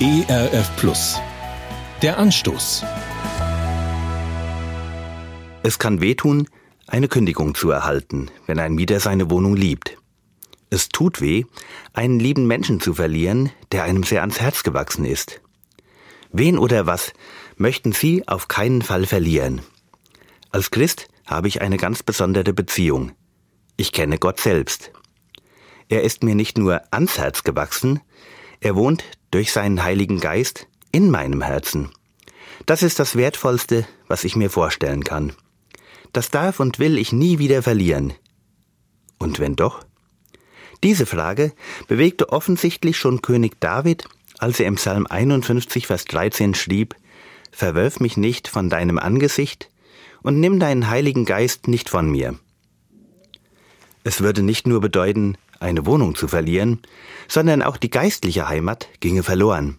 ERF Plus. Der Anstoß. Es kann wehtun, eine Kündigung zu erhalten, wenn ein Mieter seine Wohnung liebt. Es tut weh, einen lieben Menschen zu verlieren, der einem sehr ans Herz gewachsen ist. Wen oder was möchten Sie auf keinen Fall verlieren? Als Christ habe ich eine ganz besondere Beziehung. Ich kenne Gott selbst. Er ist mir nicht nur ans Herz gewachsen, er wohnt durch seinen Heiligen Geist in meinem Herzen. Das ist das Wertvollste, was ich mir vorstellen kann. Das darf und will ich nie wieder verlieren. Und wenn doch? Diese Frage bewegte offensichtlich schon König David, als er im Psalm 51, Vers 13 schrieb, Verwölf mich nicht von deinem Angesicht und nimm deinen Heiligen Geist nicht von mir. Es würde nicht nur bedeuten, eine Wohnung zu verlieren, sondern auch die geistliche Heimat ginge verloren.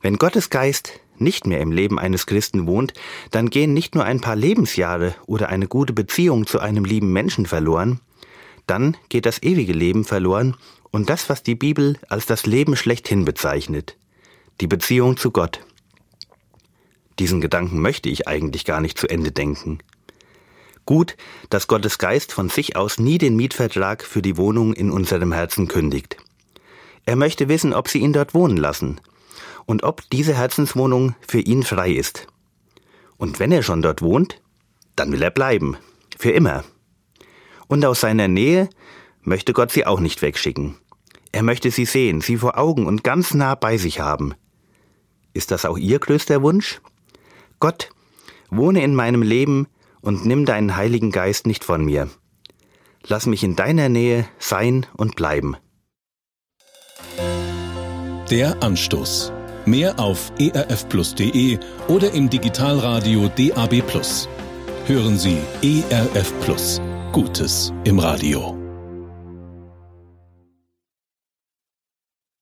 Wenn Gottes Geist nicht mehr im Leben eines Christen wohnt, dann gehen nicht nur ein paar Lebensjahre oder eine gute Beziehung zu einem lieben Menschen verloren, dann geht das ewige Leben verloren und das, was die Bibel als das Leben schlechthin bezeichnet, die Beziehung zu Gott. Diesen Gedanken möchte ich eigentlich gar nicht zu Ende denken. Gut, dass Gottes Geist von sich aus nie den Mietvertrag für die Wohnung in unserem Herzen kündigt. Er möchte wissen, ob Sie ihn dort wohnen lassen und ob diese Herzenswohnung für ihn frei ist. Und wenn er schon dort wohnt, dann will er bleiben, für immer. Und aus seiner Nähe möchte Gott sie auch nicht wegschicken. Er möchte sie sehen, sie vor Augen und ganz nah bei sich haben. Ist das auch Ihr größter Wunsch? Gott, wohne in meinem Leben und nimm deinen Heiligen Geist nicht von mir. Lass mich in deiner Nähe sein und bleiben. Der Anstoß. Mehr auf erfplus.de oder im Digitalradio DAB+. Hören Sie ERF Plus. Gutes im Radio.